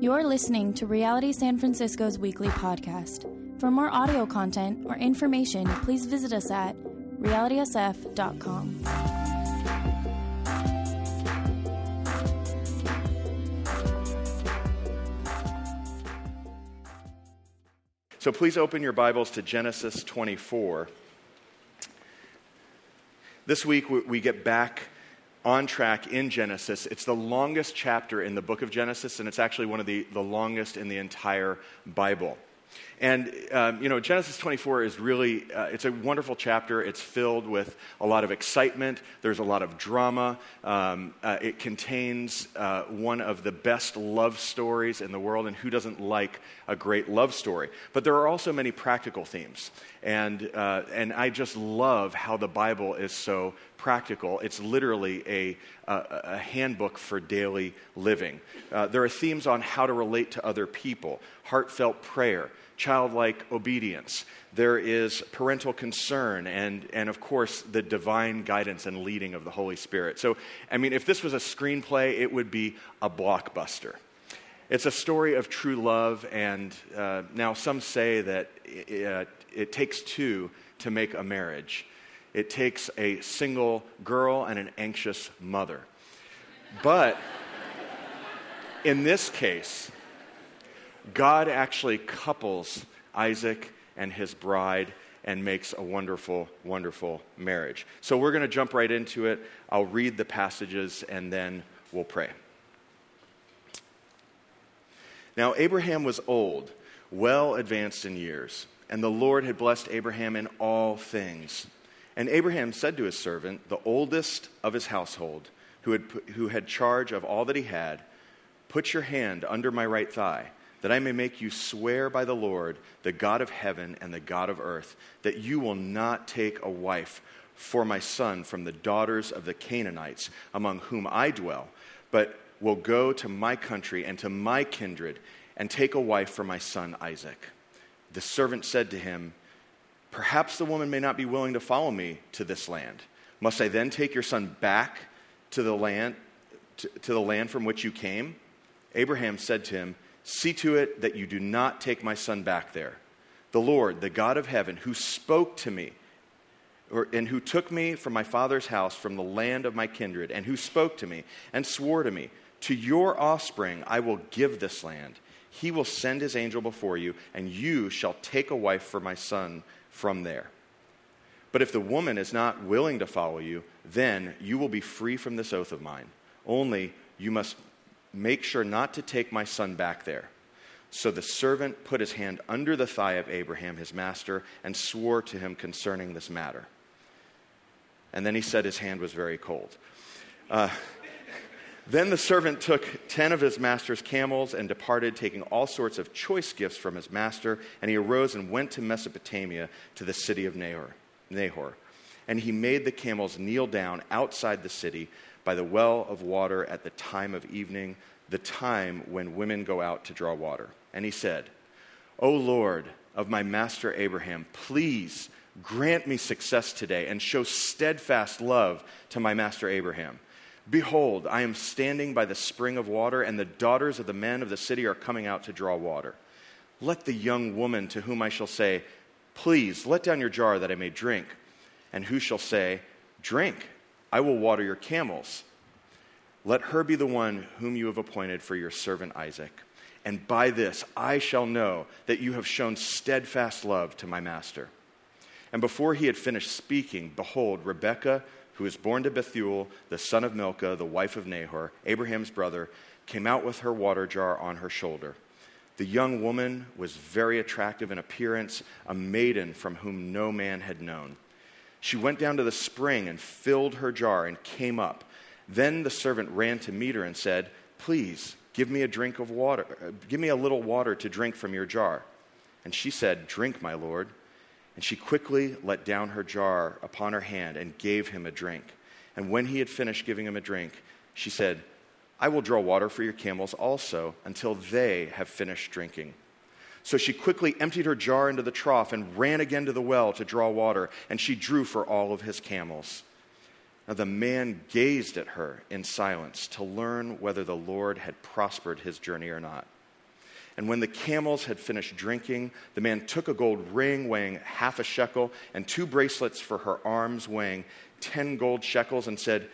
You're listening to Reality San Francisco's weekly podcast. For more audio content or information, please visit us at realitysf.com. So please open your Bibles to Genesis 24. This week we get back on track in Genesis. It's the longest chapter in the book of Genesis, and it's actually one of the, the longest in the entire Bible. And, um, you know, Genesis 24 is really, uh, it's a wonderful chapter. It's filled with a lot of excitement. There's a lot of drama. Um, uh, it contains uh, one of the best love stories in the world, and who doesn't like a great love story? But there are also many practical themes. And, uh, and I just love how the Bible is so practical. It's literally a, a, a handbook for daily living. Uh, there are themes on how to relate to other people, heartfelt prayer, childlike obedience. There is parental concern, and, and of course, the divine guidance and leading of the Holy Spirit. So, I mean, if this was a screenplay, it would be a blockbuster. It's a story of true love, and uh, now some say that it, uh, it takes two to make a marriage it takes a single girl and an anxious mother. But in this case, God actually couples Isaac and his bride and makes a wonderful, wonderful marriage. So we're going to jump right into it. I'll read the passages and then we'll pray. Now, Abraham was old, well advanced in years, and the Lord had blessed Abraham in all things. And Abraham said to his servant, the oldest of his household, who had, who had charge of all that he had, Put your hand under my right thigh, that I may make you swear by the Lord, the God of heaven and the God of earth, that you will not take a wife for my son from the daughters of the Canaanites, among whom I dwell, but will go to my country and to my kindred and take a wife for my son Isaac. The servant said to him, Perhaps the woman may not be willing to follow me to this land. Must I then take your son back to the land, to, to the land from which you came? Abraham said to him, See to it that you do not take my son back there. The Lord, the God of heaven, who spoke to me, or, and who took me from my father's house, from the land of my kindred, and who spoke to me and swore to me, To your offspring I will give this land. He will send his angel before you, and you shall take a wife for my son from there. But if the woman is not willing to follow you, then you will be free from this oath of mine. Only you must make sure not to take my son back there. So the servant put his hand under the thigh of Abraham, his master, and swore to him concerning this matter. And then he said his hand was very cold. Uh, then the servant took ten of his master's camels and departed, taking all sorts of choice gifts from his master. And he arose and went to Mesopotamia to the city of Nahor. Nahor. And he made the camels kneel down outside the city by the well of water at the time of evening, the time when women go out to draw water. And he said, O Lord of my master Abraham, please grant me success today and show steadfast love to my master Abraham Behold, I am standing by the spring of water, and the daughters of the men of the city are coming out to draw water. Let the young woman to whom I shall say, Please, let down your jar that I may drink. And who shall say, Drink, I will water your camels. Let her be the one whom you have appointed for your servant Isaac. And by this I shall know that you have shown steadfast love to my master. And before he had finished speaking, behold, Rebekah, who was born to Bethuel, the son of Milcah, the wife of Nahor, Abraham's brother, came out with her water jar on her shoulder. The young woman was very attractive in appearance, a maiden from whom no man had known. She went down to the spring and filled her jar and came up. Then the servant ran to meet her and said, Please, give me a drink of water. Uh, give me a little water to drink from your jar. And she said, Drink, my lord. And she quickly let down her jar upon her hand and gave him a drink. And when he had finished giving him a drink, she said, I will draw water for your camels also until they have finished drinking. So she quickly emptied her jar into the trough and ran again to the well to draw water, and she drew for all of his camels. Now the man gazed at her in silence to learn whether the Lord had prospered his journey or not. And when the camels had finished drinking, the man took a gold ring weighing half a shekel and two bracelets for her arms weighing 10 gold shekels and said,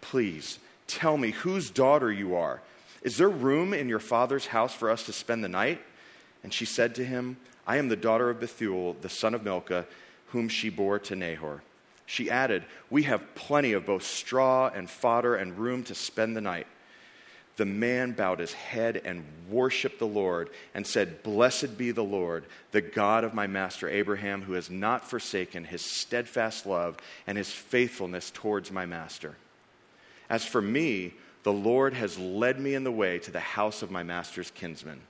Please tell me whose daughter you are. Is there room in your father's house for us to spend the night? And she said to him, I am the daughter of Bethuel, the son of Milcah, whom she bore to Nahor. She added, We have plenty of both straw and fodder and room to spend the night the man bowed his head and worshiped the Lord and said, Blessed be the Lord, the God of my master Abraham, who has not forsaken his steadfast love and his faithfulness towards my master. As for me, the Lord has led me in the way to the house of my master's kinsman.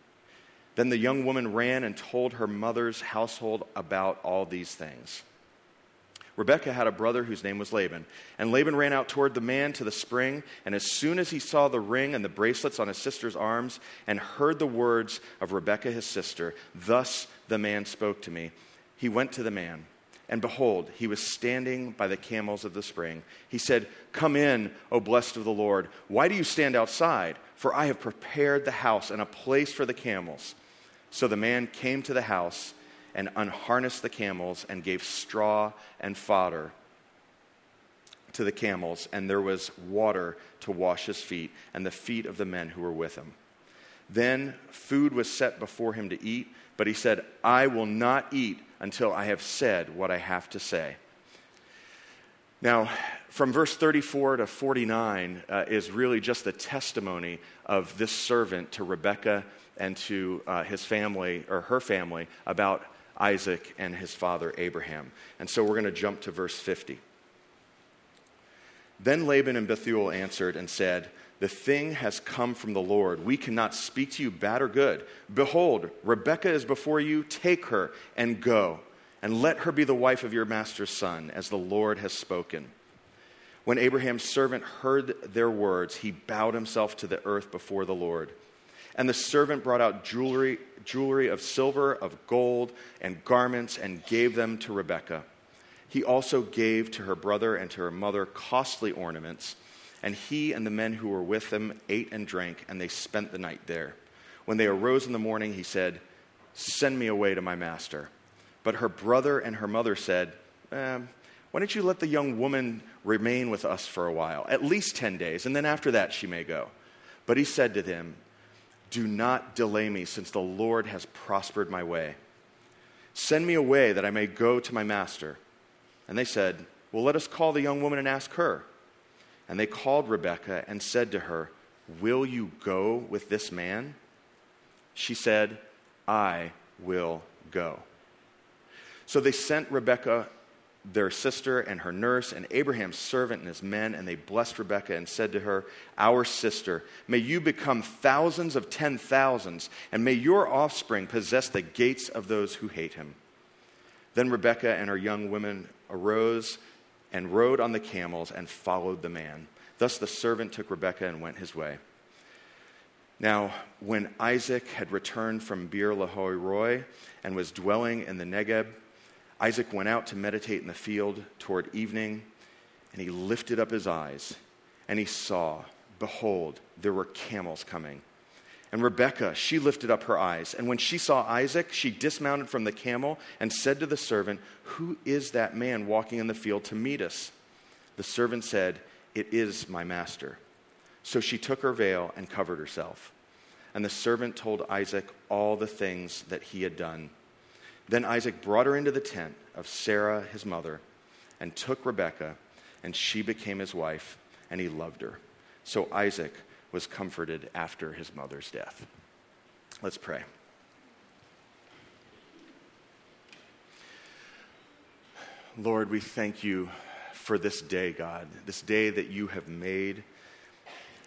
Then the young woman ran and told her mother's household about all these things. Rebekah had a brother whose name was Laban. And Laban ran out toward the man to the spring, and as soon as he saw the ring and the bracelets on his sister's arms, and heard the words of Rebekah his sister, thus the man spoke to me, he went to the man. And behold, he was standing by the camels of the spring. He said, Come in, O blessed of the Lord. Why do you stand outside? For I have prepared the house and a place for the camels. So the man came to the house and unharnessed the camels and gave straw and fodder to the camels, and there was water to wash his feet and the feet of the men who were with him. Then food was set before him to eat, but he said, I will not eat until I have said what I have to say. Now, from verse 34 to 49 uh, is really just the testimony of this servant to Rebekah and to uh, his family, or her family, about Isaac and his father Abraham. And so we're going to jump to verse 50. Then Laban and Bethuel answered and said, The thing has come from the Lord. We cannot speak to you bad or good. Behold, Rebekah is before you. Take her and go, and let her be the wife of your master's son, as the Lord has spoken. When Abraham's servant heard their words, he bowed himself to the earth before the Lord. And the servant brought out jewelry, jewelry of silver, of gold, and garments, and gave them to Rebekah. He also gave to her brother and to her mother costly ornaments. And he and the men who were with him ate and drank, and they spent the night there. When they arose in the morning, he said, Send me away to my master. But her brother and her mother said, eh, Why don't you let the young woman remain with us for a while, at least 10 days, and then after that she may go? But he said to them, do not delay me, since the Lord has prospered my way. Send me away that I may go to my master. And they said, Well, let us call the young woman and ask her. And they called Rebekah and said to her, Will you go with this man? She said, I will go. So they sent Rebekah their sister and her nurse and Abraham's servant and his men, and they blessed Rebekah and said to her, Our sister, may you become thousands of ten thousands, and may your offspring possess the gates of those who hate him. Then Rebekah and her young women arose and rode on the camels and followed the man. Thus the servant took Rebekah and went his way. Now, when Isaac had returned from Beer Lahai Roi and was dwelling in the Negeb, Isaac went out to meditate in the field toward evening, and he lifted up his eyes, and he saw, behold, there were camels coming. And Rebekah, she lifted up her eyes, and when she saw Isaac, she dismounted from the camel and said to the servant, Who is that man walking in the field to meet us? The servant said, It is my master. So she took her veil and covered herself. And the servant told Isaac all the things that he had done. Then Isaac brought her into the tent of Sarah, his mother, and took Rebekah, and she became his wife, and he loved her. So Isaac was comforted after his mother's death. Let's pray. Lord, we thank you for this day, God, this day that you have made.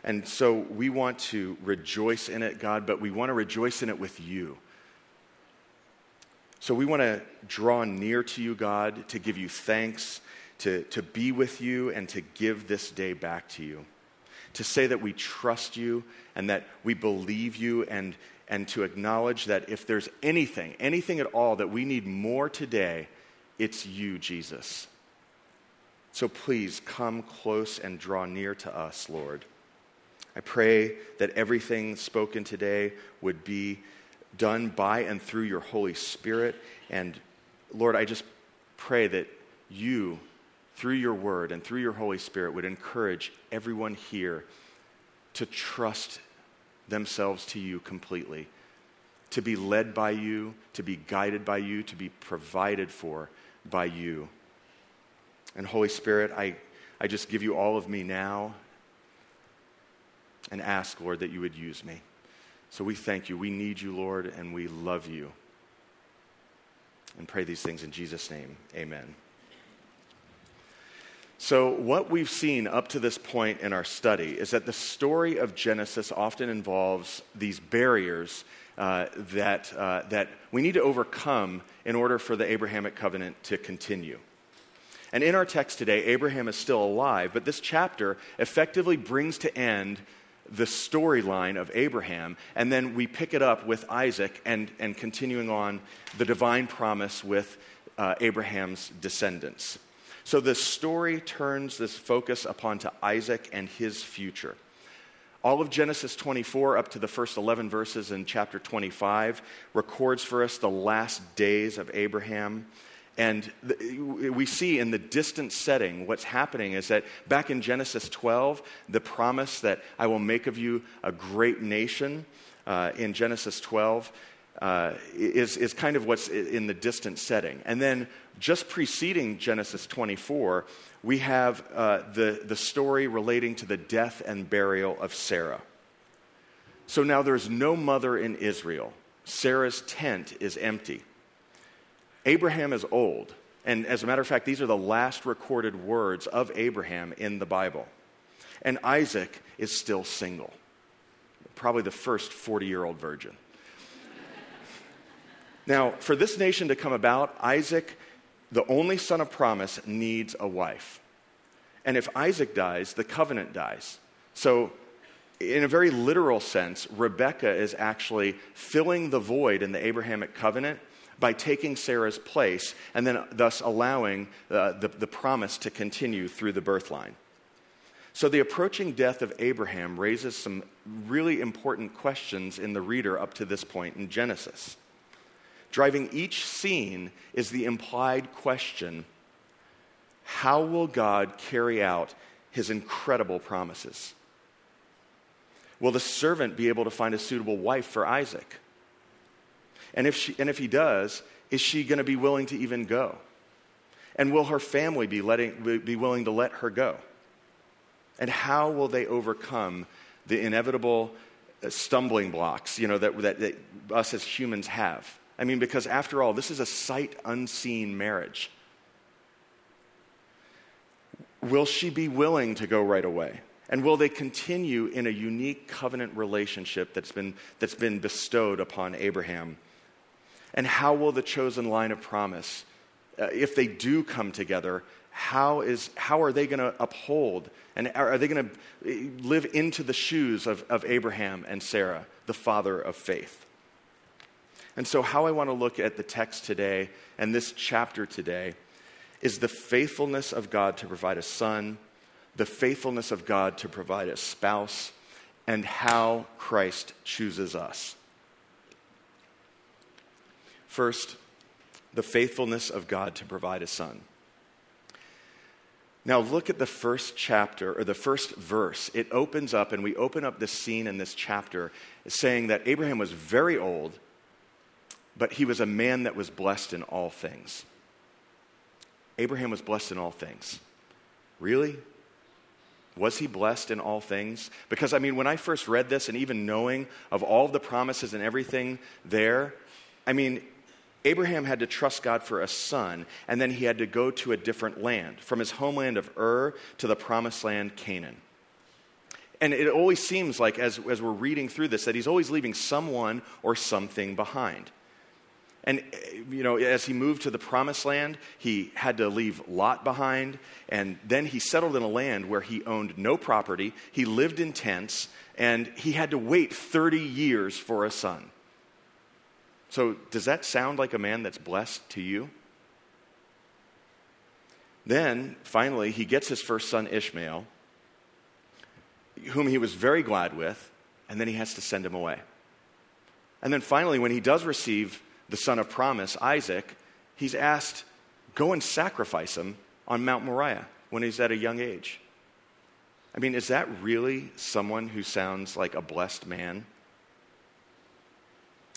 And so we want to rejoice in it, God, but we want to rejoice in it with you. So we want to draw near to you, God, to give you thanks, to, to be with you, and to give this day back to you. To say that we trust you and that we believe you, and, and to acknowledge that if there's anything, anything at all that we need more today, it's you, Jesus. So please come close and draw near to us, Lord. I pray that everything spoken today would be done by and through your Holy Spirit. And Lord, I just pray that you, through your word and through your Holy Spirit, would encourage everyone here to trust themselves to you completely, to be led by you, to be guided by you, to be provided for by you. And Holy Spirit, I, I just give you all of me now and ask, Lord, that you would use me. So we thank you. We need you, Lord, and we love you. And pray these things in Jesus' name. Amen. So, what we've seen up to this point in our study is that the story of Genesis often involves these barriers uh, that, uh, that we need to overcome in order for the Abrahamic covenant to continue. And in our text today, Abraham is still alive, but this chapter effectively brings to end the storyline of Abraham, and then we pick it up with Isaac and, and continuing on the divine promise with uh, Abraham's descendants. So this story turns this focus upon to Isaac and his future. All of Genesis 24, up to the first 11 verses in chapter 25, records for us the last days of Abraham. And the, we see in the distant setting what's happening is that back in Genesis 12, the promise that I will make of you a great nation uh, in Genesis 12 uh, is, is kind of what's in the distant setting. And then just preceding Genesis 24, we have uh, the, the story relating to the death and burial of Sarah. So now there's no mother in Israel. Sarah's tent is empty. Abraham is old. And as a matter of fact, these are the last recorded words of Abraham in the Bible. And Isaac is still single, probably the first 40 year old virgin. now, for this nation to come about, Isaac the only son of promise needs a wife. And if Isaac dies, the covenant dies. So, in a very literal sense, Rebekah is actually filling the void in the Abrahamic covenant by taking Sarah's place and then thus allowing uh, the, the promise to continue through the birth line. So, the approaching death of Abraham raises some really important questions in the reader up to this point in Genesis. Driving each scene is the implied question how will God carry out his incredible promises? Will the servant be able to find a suitable wife for Isaac? And if, she, and if he does, is she going to be willing to even go? And will her family be, letting, be willing to let her go? And how will they overcome the inevitable uh, stumbling blocks you know, that, that, that us as humans have? I mean, because after all, this is a sight unseen marriage. Will she be willing to go right away? And will they continue in a unique covenant relationship that's been, that's been bestowed upon Abraham? And how will the chosen line of promise, uh, if they do come together, how, is, how are they going to uphold and are, they going to uh, live into the shoes of, of Abraham and Sarah, the father of faith? And so, how I want to look at the text today and this chapter today is the faithfulness of God to provide a son, the faithfulness of God to provide a spouse, and how Christ chooses us. First, the faithfulness of God to provide a son. Now, look at the first chapter, or the first verse. It opens up, and we open up this scene in this chapter saying that Abraham was very old but he was a man that was blessed in all things. Abraham was blessed in all things. Really? Was he blessed in all things? Because, I mean, when I first read this and even knowing of all the promises and everything there, I mean, Abraham had to trust God for a son, and then he had to go to a different land, from his homeland of Ur to the promised land, Canaan. And it always seems like, as, as we're reading through this, that he's always leaving someone or something behind. And, you know, as he moved to the promised land, he had to leave Lot behind. And then he settled in a land where he owned no property. He lived in tents. And he had to wait 30 years for a son. So, does that sound like a man that's blessed to you? Then, finally, he gets his first son, Ishmael, whom he was very glad with, and then he has to send him away. And then finally, when he does receive the son of promise, Isaac, he's asked, go and sacrifice him on Mount Moriah when he's at a young age. I mean, is that really someone who sounds like a blessed man?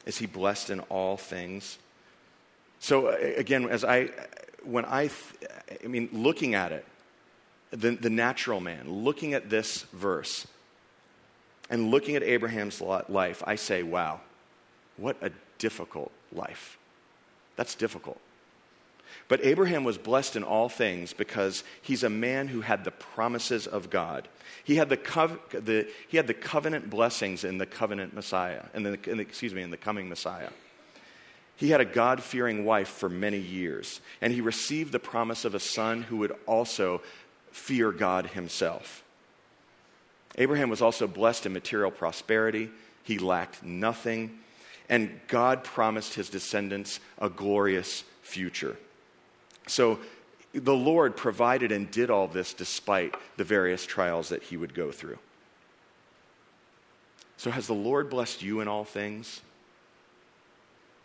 Is he blessed in all things? So uh, again, as I, when I, I mean, looking at it, the, the natural man, looking at this verse and looking at Abraham's life, I say, wow, what a difficult life. That's difficult. But Abraham was blessed in all things because he's a man who had the promises of God. He had the, cov- the, he had the covenant blessings in the covenant Messiah, in the, in the, excuse me, in the coming Messiah. He had a God fearing wife for many years, and he received the promise of a son who would also fear God himself. Abraham was also blessed in material prosperity. He lacked nothing, and God promised his descendants a glorious future. So the Lord provided and did all this despite the various trials that he would go through. So, has the Lord blessed you in all things?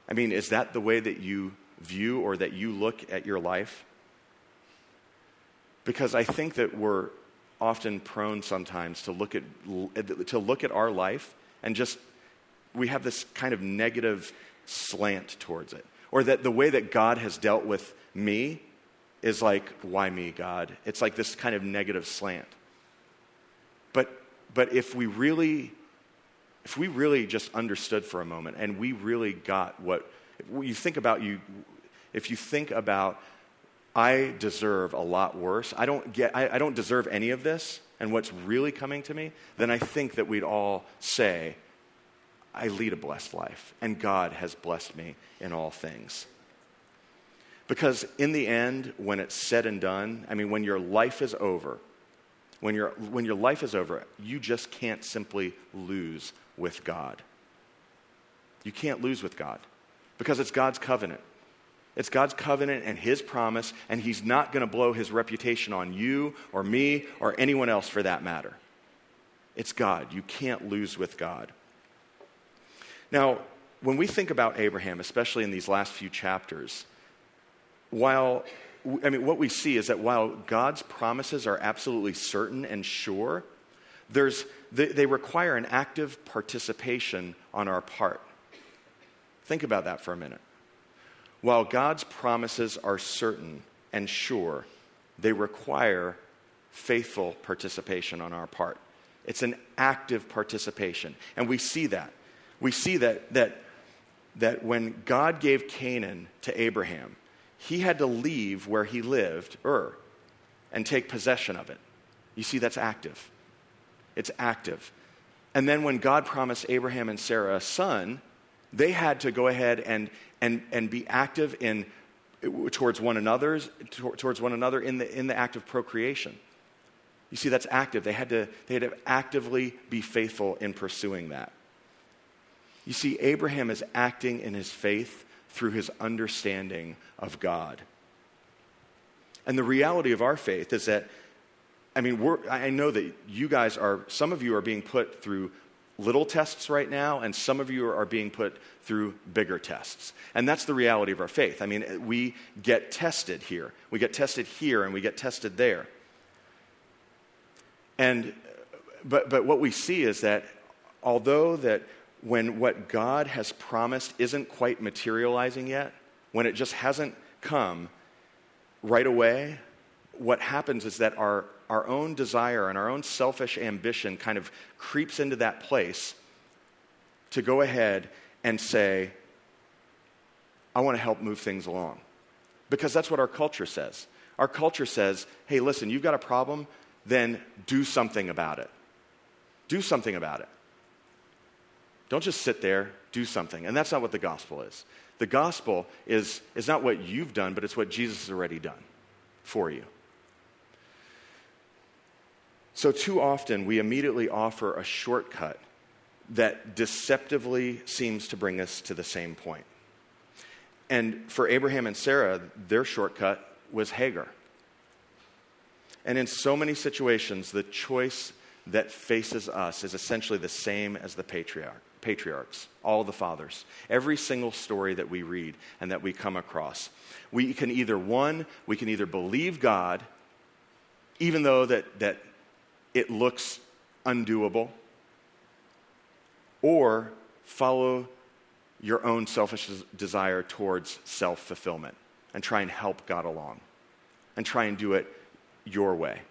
I mean, is that the way that you view or that you look at your life? Because I think that we're often prone sometimes to look at, to look at our life and just, we have this kind of negative slant towards it. Or that the way that God has dealt with me is like, why me, God? It's like this kind of negative slant. But, but if we really, if we really just understood for a moment and we really got what, you think about you, if you think about, I deserve a lot worse, I don't, get, I, I don't deserve any of this, and what's really coming to me, then I think that we'd all say, I lead a blessed life, and God has blessed me in all things. Because in the end, when it's said and done, I mean, when your life is over, when, your when your life is over, you just can't simply lose with God. You can't lose with God because it's God's covenant. It's God's covenant and His promise, and He's not going to blow His reputation on you or me or anyone else for that matter. It's God. You can't lose with God. Now, when we think about Abraham, especially in these last few chapters, while, I mean, what we see is that while God's promises are absolutely certain and sure, there's, they, they require an active participation on our part. Think about that for a minute. While God's promises are certain and sure, they require faithful participation on our part. It's an active participation. And we see that. We see that, that, that when God gave Canaan to Abraham, he had to leave where he lived, Ur, and take possession of it. You see, that's active. It's active. And then when God promised Abraham and Sarah a son, they had to go ahead and, and, and be active in, towards one another's, towards one another in the, in the act of procreation. You see, that's active. They had, to, they had to actively be faithful in pursuing that. You see, Abraham is acting in his faith through his understanding of God. And the reality of our faith is that, I mean, I know that you guys are, some of you are being put through little tests right now, and some of you are being put through bigger tests. And that's the reality of our faith. I mean, we get tested here, we get tested here, and we get tested there. And, but, but what we see is that although that when what God has promised isn't quite materializing yet, when it just hasn't come right away, what happens is that our, our own desire and our own selfish ambition kind of creeps into that place to go ahead and say, I want to help move things along. Because that's what our culture says. Our culture says, hey, listen, you've got a problem, then do something about it. Do something about it. Don't just sit there, do something. And that's not what the gospel is. The gospel is, is not what you've done, but it's what Jesus has already done for you. So, too often, we immediately offer a shortcut that deceptively seems to bring us to the same point. And for Abraham and Sarah, their shortcut was Hagar. And in so many situations, the choice that faces us is essentially the same as the patriarch patriarchs, all the fathers, every single story that we read and that we come across. We can either, one, we can either believe God, even though that, that it looks undoable, or follow your own selfish desire towards self fulfillment and try and help God along and try and do it your way.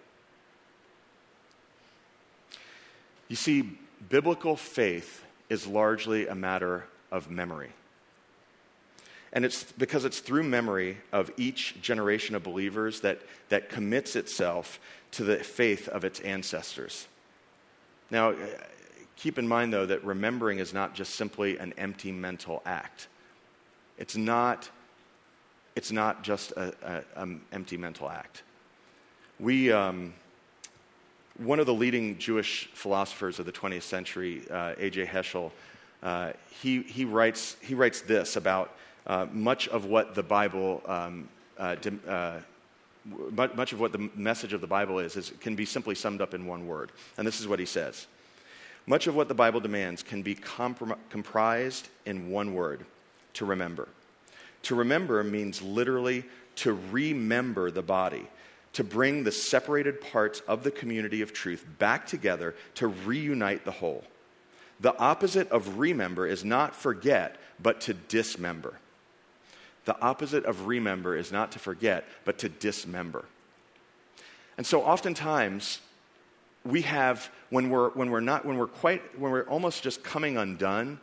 You see, biblical faith is largely a matter of memory. And it's because it's through memory of each generation of believers that, that commits itself to the faith of its ancestors. Now, keep in mind, though, that remembering is not just simply an empty mental act. It's not, it's not just an empty mental act. We, um, one of the leading Jewish philosophers of the 20th century, uh, A.J. Heschel, uh, he, he, writes, he writes this about uh, much of what the Bible, um, uh, uh, much of what the message of the Bible is, is, can be simply summed up in one word. And this is what he says Much of what the Bible demands can be comprom- comprised in one word to remember. To remember means literally to remember the body to bring the separated parts of the community of truth back together to reunite the whole. The opposite of remember is not forget, but to dismember. The opposite of remember is not to forget, but to dismember. And so oftentimes, we have, when we're, when we're not, when we're quite, when we're almost just coming undone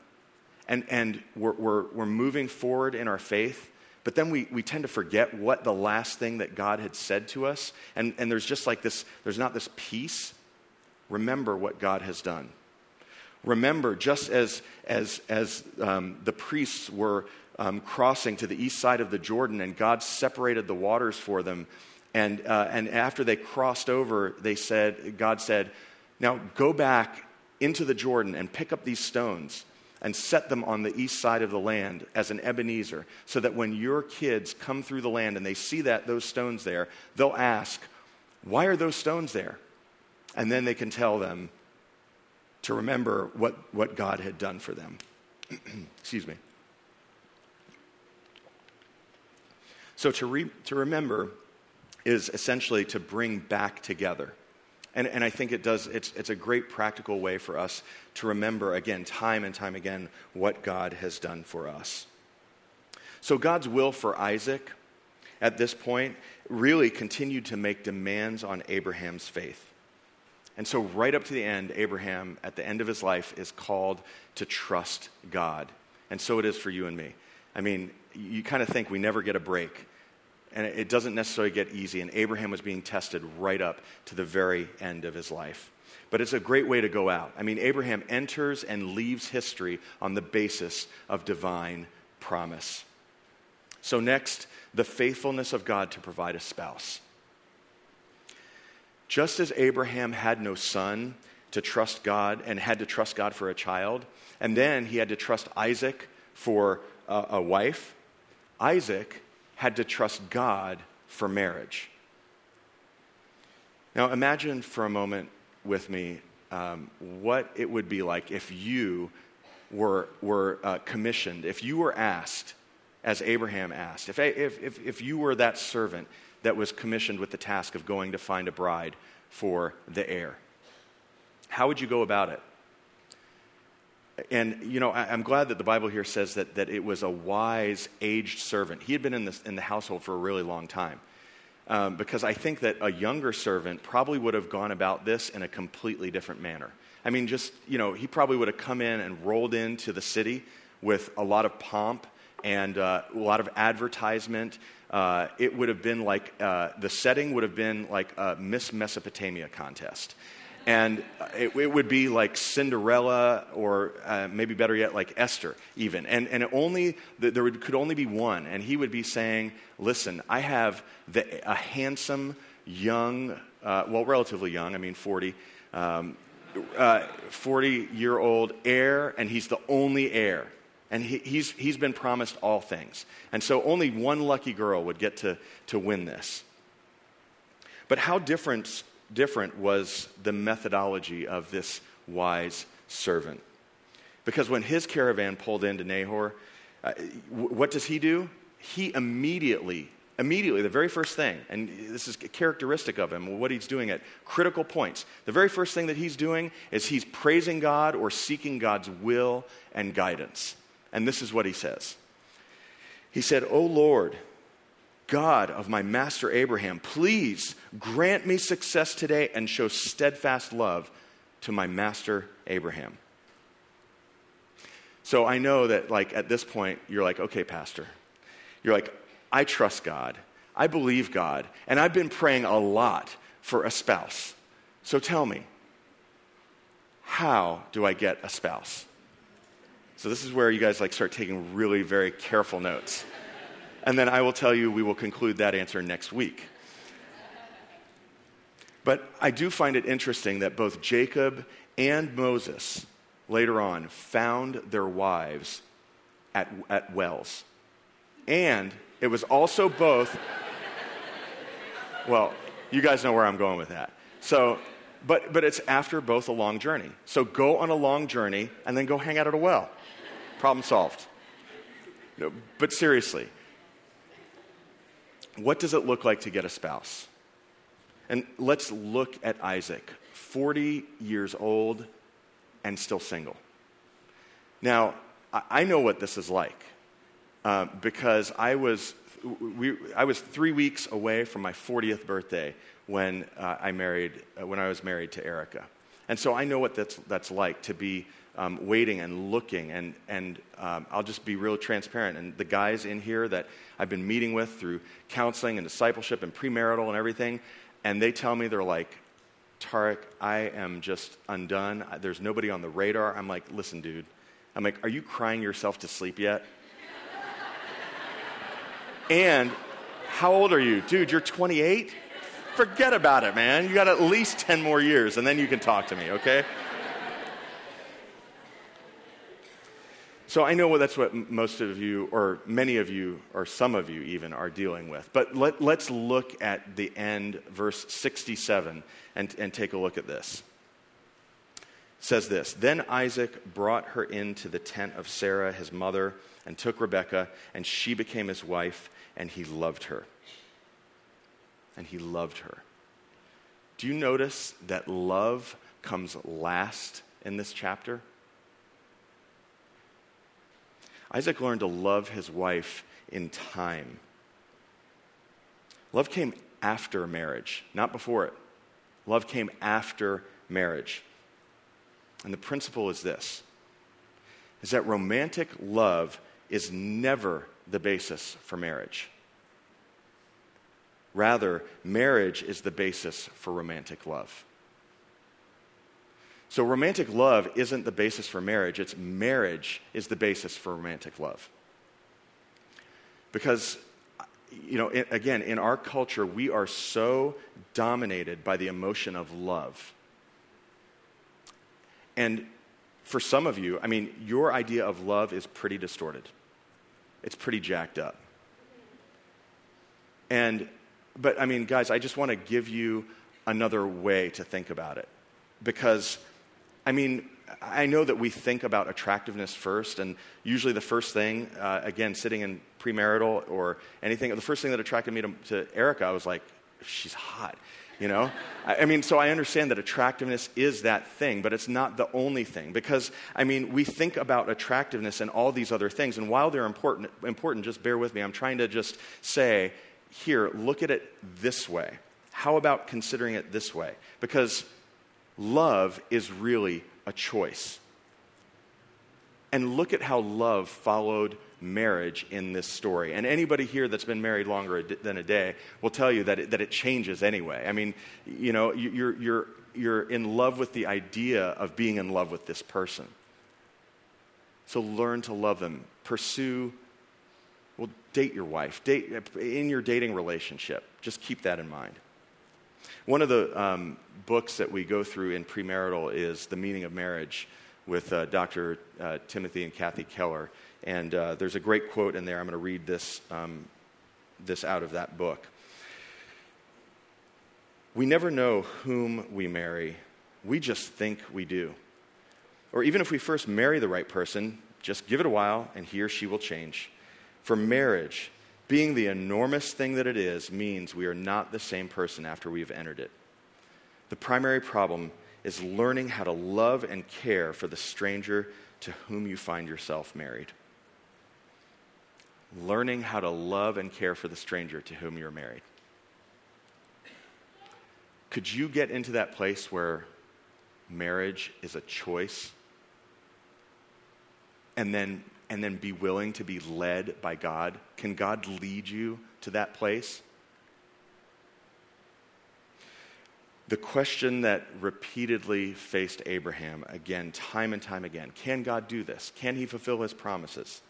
and, and we're, we're, we're moving forward in our faith, but then we, we tend to forget what the last thing that God had said to us. And, and there's just like this, there's not this peace. Remember what God has done. Remember, just as, as, as um, the priests were um, crossing to the east side of the Jordan and God separated the waters for them, and, uh, and after they crossed over, they said, God said, Now go back into the Jordan and pick up these stones and set them on the east side of the land as an Ebenezer, so that when your kids come through the land and they see that those stones there, they'll ask, Why are those stones there? And then they can tell them to remember what, what God had done for them. Excuse me. So to, re, to remember is essentially to bring back together. And, and I think it does, it's, it's a great practical way for us to remember, again, time and time again, what God has done for us. So, God's will for Isaac at this point really continued to make demands on Abraham's faith. And so, right up to the end, Abraham, at the end of his life, is called to trust God. And so it is for you and me. I mean, you kind of think we never get a break and it doesn't necessarily get easy. And Abraham was being tested right up to the very end of his life. But it's a great way to go out. I mean, Abraham enters and leaves history on the basis of divine promise. So, next, the faithfulness of God to provide a spouse. Just as Abraham had no son to trust God and had to trust God for a child, and then he had to trust Isaac for a, a wife, Isaac had to trust God for marriage. Now, imagine for a moment with me um, what it would be like if you were, were uh, commissioned, if you were asked, as Abraham asked, if, if, if, if you were that servant that was commissioned with the task of going to find a bride for the heir. How would you go about it? And, you know, I, am glad that the Bible here says that, that it was a wise, aged servant. He had been in, this, in the household for a really long time. Um, because I think that a younger servant probably would have gone about this in a completely different manner. I mean, just, you know, he probably would have come in and rolled into the city with a lot of pomp and uh, a lot of advertisement. Uh, it would have been like, uh, the setting would have been like a Miss Mesopotamia contest and it, it, would be like Cinderella, or uh, maybe better yet, like Esther, even. And, and only there would, could only be one, and he would be saying, "Listen, I have the, a handsome, young, uh, well, relatively young. I mean, forty. Um, uh, 40 year old heir, and he's the only heir. And he, he's, he's been promised all things. And so only one lucky girl would get to, to win this. But how different different was the methodology of this wise servant. Because when his caravan pulled into Nahor, uh, what does he do? He immediately, immediately, the very first thing, and this is characteristic of him, what he's doing at critical points, the very first thing that he's doing is he's praising God or seeking God's will and guidance. And this is what he says He said, O Lord, God of my master Abraham, please grant me success today and show steadfast love to my master Abraham. So I know that, like, at this point, you're like, okay, Pastor. You're like, I trust God. I believe God. And I've been praying a lot for a spouse. So tell me, how do I get a spouse? So this is where you guys like start taking really very careful notes. And then I will tell you we will conclude that answer next week. But I do find it interesting that both Jacob and Moses later on found their wives at, at wells. And it was also both, well, you guys know where I'm going with that. So, but, but it's after both a long journey. So go on a long journey and then go hang out at a well. Problem solved. No, but seriously, what does it look like to get a spouse? And let's look at Isaac, 40 years old, and still single. Now, I know what this is like uh, because I was, we, I was three weeks away from my 40th birthday when, uh, I married, uh, when I was married to Erica. And so I know what that's, that's like to be um, waiting and looking. And, and um, I'll just be real transparent. And the guys in here that I've been meeting with through counseling and discipleship and premarital and everything, and they tell me they're like, Tarek, I am just undone. There's nobody on the radar. I'm like, listen, dude. I'm like, are you crying yourself to sleep yet? and how old are you? Dude, you're 28? Forget about it, man. You got at least 10 more years, and then you can talk to me, okay? So I know that's what most of you, or many of you, or some of you even, are dealing with. But let, us look at the end, verse 67, and, and take a look at this. It says this Then Isaac brought her into the tent of Sarah, his mother, and took Rebekah, and she became his wife, and he loved her. And he loved her. Do you notice that love comes last in this chapter? Isaac learned to love his wife in time. Love came after marriage, not before it. Love came after marriage. And the principle is this is that romantic love is never the basis for marriage. Rather, marriage is the basis for romantic love. So, romantic love isn't the basis for marriage, it's marriage is the basis for romantic love. Because, you know, again, in our culture, we are so dominated by the emotion of love. And for some of you, I mean, your idea of love is pretty distorted, it's pretty jacked up. And, but I mean, guys, I just want to give you another way to think about it. Because I mean, I know that we think about attractiveness first, and usually the first thing, uh, again, sitting in premarital or anything, the first thing that attracted me to, to Erica, I was like, she's hot, you know? I, I, mean, so I understand that attractiveness is that thing, but it's not the only thing. Because, I mean, we think about attractiveness and all these other things, and while they're important, important, just bear with me. I'm trying to just say, here, look at it this way. How about considering it this way? Because love is really a choice. And look at how love followed marriage in this story. And anybody here that's been married longer than a day will tell you that it, that it changes anyway. I mean, you know, you're, you're, you're in love with the idea of being in love with this person. So learn to love them. Pursue, well, date your wife. Date, in your dating relationship, just keep that in mind. One of the um, books that we go through in premarital is The Meaning of Marriage with uh, Dr. Uh, Timothy and Kathy Keller. And uh, there's a great quote in there. I'm going to read this, um, this out of that book. We never know whom we marry, we just think we do. or even if we first marry the right person, just give it a while and he or she will change. For marriage, being the enormous thing that it is, means we are not the same person after we have entered it. The primary problem is learning how to love and care for the stranger to whom you find yourself married. Learning how to love and care for the stranger to whom you're married. Could you get into that place where marriage is a choice and then and then be willing to be led by God? Can God lead you to that place? The question that repeatedly faced Abraham, again, time and time again can God do this? Can he fulfill his promises?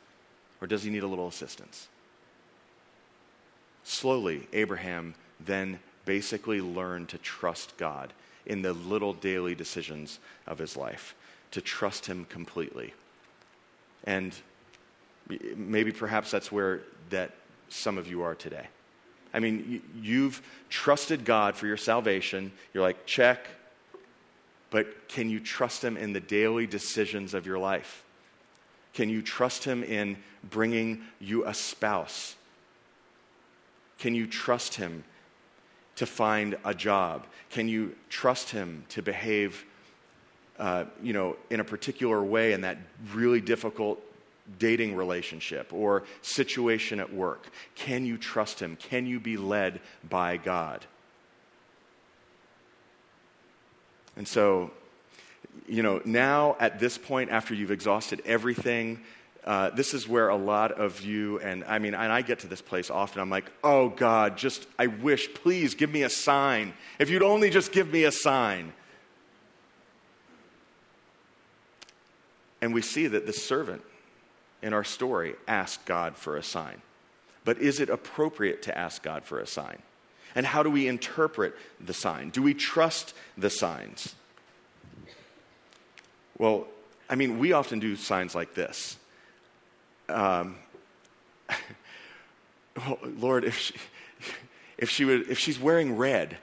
Or does he need a little assistance? Slowly, Abraham then basically learned to trust God in the little daily decisions of his life, to trust him completely. And maybe perhaps that's where that some of you are today. I mean, you've trusted God for your salvation. You're like, check. But can you trust Him in the daily decisions of your life? Can you trust Him in bringing you a spouse? Can you trust Him to find a job? Can you trust Him to behave, uh, you know, in a particular way in that really difficult dating relationship or situation at work? Can you trust Him? Can you be led by God? And so, you know, now at this point, after you've exhausted everything, uh, this is where a lot of you, and I mean, and I get to this place often. I'm like, oh God, just, I wish, please give me a sign. If you'd only just give me a sign. And we see that the servant in our story ask God for a sign. But is it appropriate to ask God for a sign? And how do we interpret the sign? Do we trust the signs? Well, I mean, we often do signs like this. Um, Lord, if she, if she would, if she's wearing red,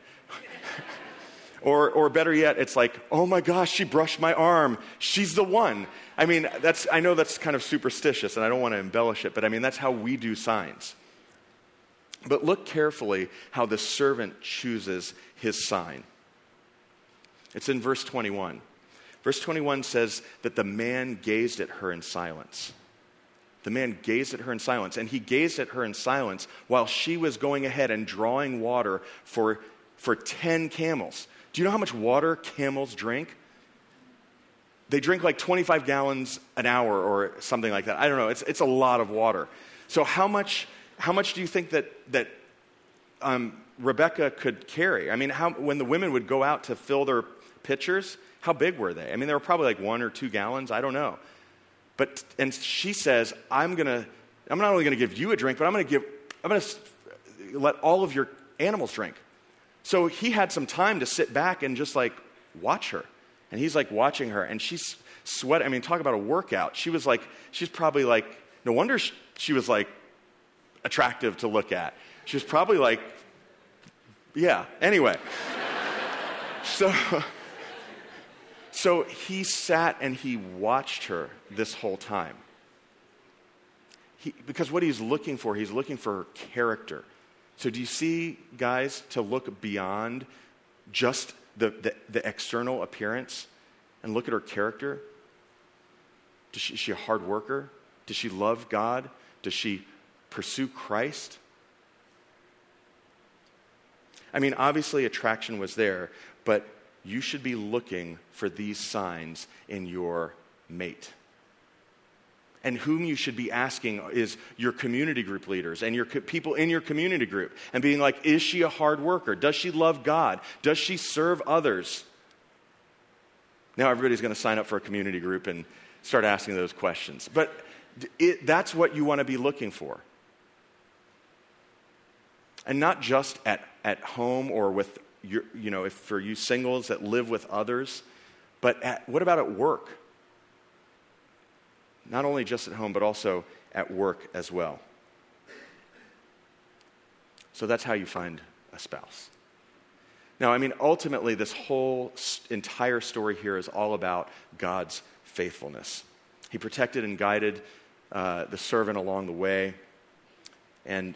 or, or better yet, it's like, oh my gosh, she brushed my arm. She's the one. I mean, that's, I know that's kind of superstitious and I don't want to embellish it, but I mean, that's how we do signs. But look carefully how the servant chooses his sign. It's in verse 21. Verse 21 says that the man gazed at her in silence. The man gazed at her in silence, and he gazed at her in silence while she was going ahead and drawing water for, for 10 camels. Do you know how much water camels drink? They drink like 25 gallons an hour or something like that. I don't know. It's, it's a lot of water. So, how much, how much do you think that, that um, Rebekah could carry? I mean, how, when the women would go out to fill their pitchers, how big were they? I mean, they were probably like one or two gallons. I don't know. But, and she says, I'm going to, I'm not only going to give you a drink, but I'm going to give, I'm going to let all of your animals drink. So he had some time to sit back and just like watch her. And he's like watching her, and she's sweating. I mean, talk about a workout. She was like, she's probably like, no wonder she was like attractive to look at. She was probably like, yeah, anyway. so, so he sat and he watched her this whole time. He, because what he's looking for, he's looking for her character. So, do you see, guys, to look beyond just the, the, the external appearance and look at her character? Does she, is she a hard worker? Does she love God? Does she pursue Christ? I mean, obviously, attraction was there, but you should be looking for these signs in your mate and whom you should be asking is your community group leaders and your co- people in your community group and being like, is she a hard worker? Does she love God? Does she serve others? Now everybody's going to sign up for a community group and start asking those questions. But it, that's what you want to be looking for. And not just at, at home or with, your, you know, if for you singles that live with others, but at, what about at work? Not only just at home, but also at work as well. So that's how you find a spouse. Now, I mean, ultimately, this whole entire story here is all about God's faithfulness. He protected and guided uh, the servant along the way. And,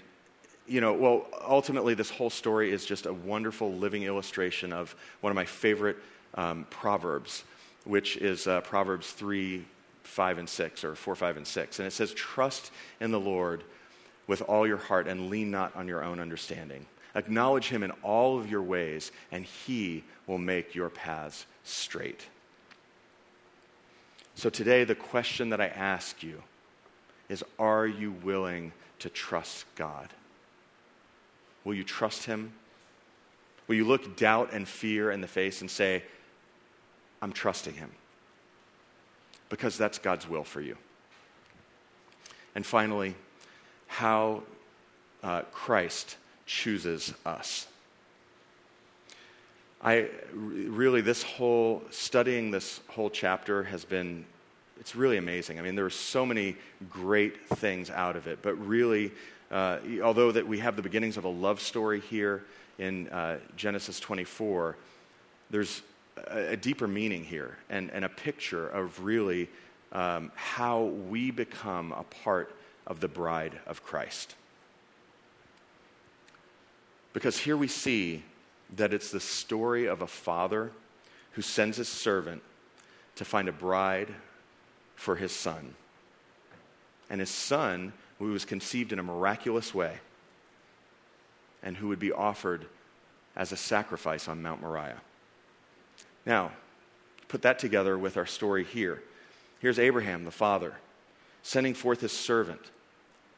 you know, well, ultimately, this whole story is just a wonderful living illustration of one of my favorite um, proverbs, which is uh, Proverbs 3, 5, and 6, or 4, 5, and 6. And it says, Trust in the Lord with all your heart and lean not on your own understanding. Acknowledge him in all of your ways, and he will make your paths straight. So today, the question that I ask you is Are you willing to trust God? Will you trust him? Will you look doubt and fear in the face and say, I'm trusting him? Because that's God's will for you. And finally, how uh, Christ chooses us. I really, this whole, studying this whole chapter has been, it's really amazing. I mean, there are so many great things out of it, but really, uh, although that we have the beginnings of a love story here in uh, Genesis 24, there's a, deeper meaning here and, and a picture of really um, how we become a part of the bride of Christ. Because here we see that it's the story of a father who sends his servant to find a bride for his son. And his son, who was conceived in a miraculous way, and who would be offered as a sacrifice on Mount Moriah. Now, put that together with our story here. Here's Abraham, the father, sending forth his servant.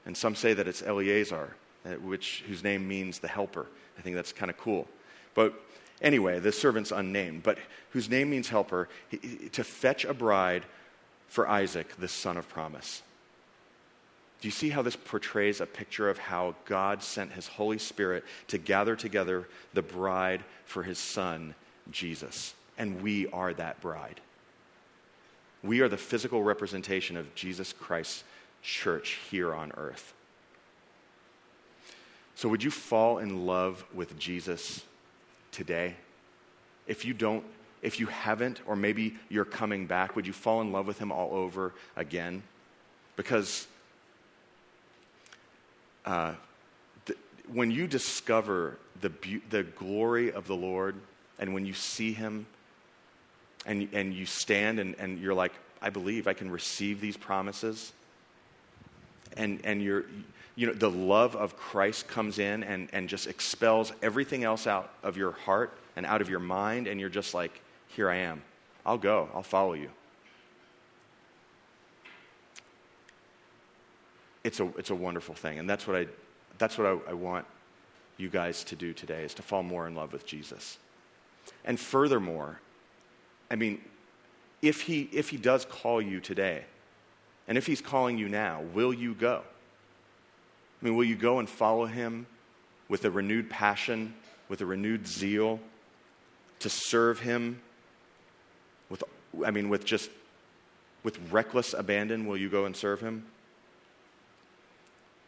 And some say that it's Eleazar, uh, which, whose name means the helper. I think that's kind of cool. But anyway, the servant's unnamed, but whose name means helper, to fetch a bride for Isaac, the son of promise. Do you see how this portrays a picture of how God sent his Holy Spirit to gather together the bride for his son, Jesus? And we are that bride. We are the physical representation of Jesus Christ's church here on earth. So, would you fall in love with Jesus today? If you don't, if you haven't, or maybe you're coming back, would you fall in love with him all over again? Because uh, the, when you discover the, be- the glory of the Lord, and when you see him, and, and you stand and, and you're like, I believe I can receive these promises, and, and you're you know, the love of Christ comes in and, and just expels everything else out of your heart and out of your mind, and you're just like, here I am. I'll go. I'll follow you. It's a, it's a wonderful thing. And that's what, I, that's what I, I want you guys to do today, is to fall more in love with Jesus. And furthermore, I mean, if he, if he does call you today, and if he's calling you now, will you go? I mean, will you go and follow him with a renewed passion, with a renewed zeal to serve him? With, I mean, with just with reckless abandon, will you go and serve him?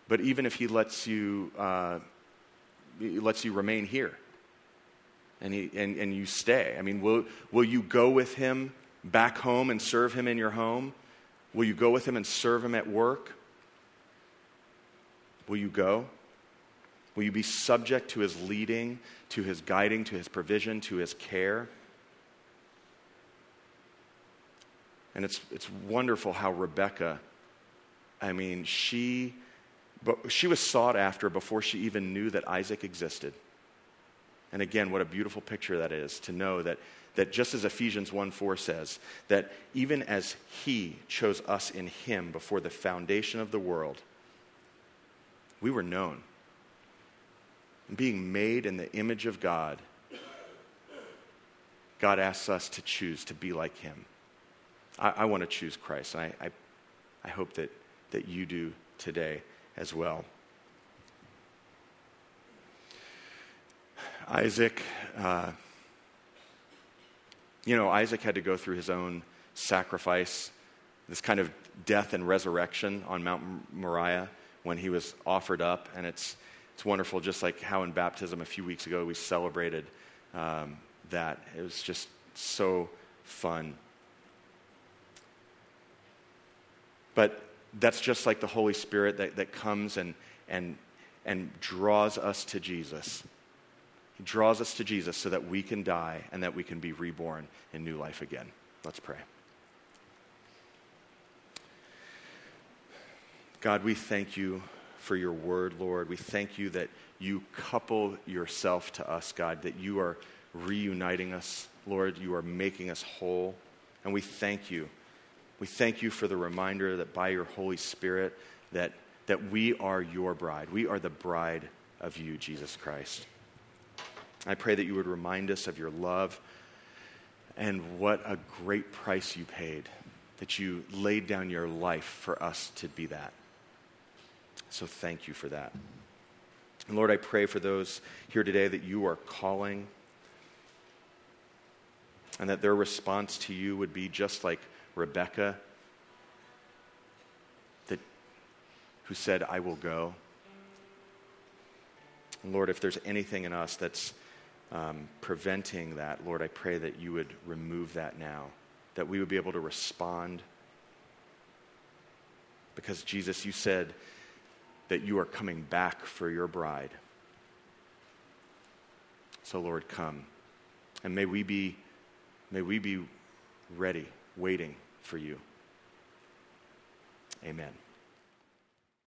But even if he lets you, uh, lets you remain here and, he, and, and you stay, I mean, will, will you go with him back home and serve him in your home? Will you go with him and serve him at work? Will you go? Will you be subject to his leading, to his guiding, to his provision, to his care? And it's, it's wonderful how Rebekah, I mean, she, she was sought after before she even knew that Isaac existed. And again, what a beautiful picture that is to know that, that just as Ephesians 1 4 says, that even as he chose us in him before the foundation of the world, we were known. Being made in the image of God, God asks us to choose to be like Him. I, I want to choose Christ, and I, I, I hope that, that you do today as well. Isaac, uh, you know, Isaac had to go through his own sacrifice, this kind of death and resurrection on Mount Moriah when he was offered up. And it's, it's wonderful, just like how in baptism a few weeks ago we celebrated um, that. It was just so fun. But that's just like the Holy Spirit that, that comes and, and, and draws us to Jesus. He draws us to Jesus so that we can die and that we can be reborn in new life again. Let's pray. God, we thank you for your word, Lord. We thank you that you couple yourself to us, God, that you are reuniting us, Lord. You are making us whole. And we thank you. We thank you for the reminder that by your Holy Spirit, that, that we are your bride. We are the bride of you, Jesus Christ. I pray that you would remind us of your love and what a great price you paid, that you laid down your life for us to be that. So thank you for that. And Lord, I pray for those here today that you are calling and that their response to you would be just like Rebekah, that, who said, I will go. And Lord, if there's anything in us that's um, preventing that, Lord, I pray that you would remove that now, that we would be able to respond. Because, Jesus, you said that you are coming back for your bride. So, Lord, come. And may we be, may we be ready, waiting for you. Amen.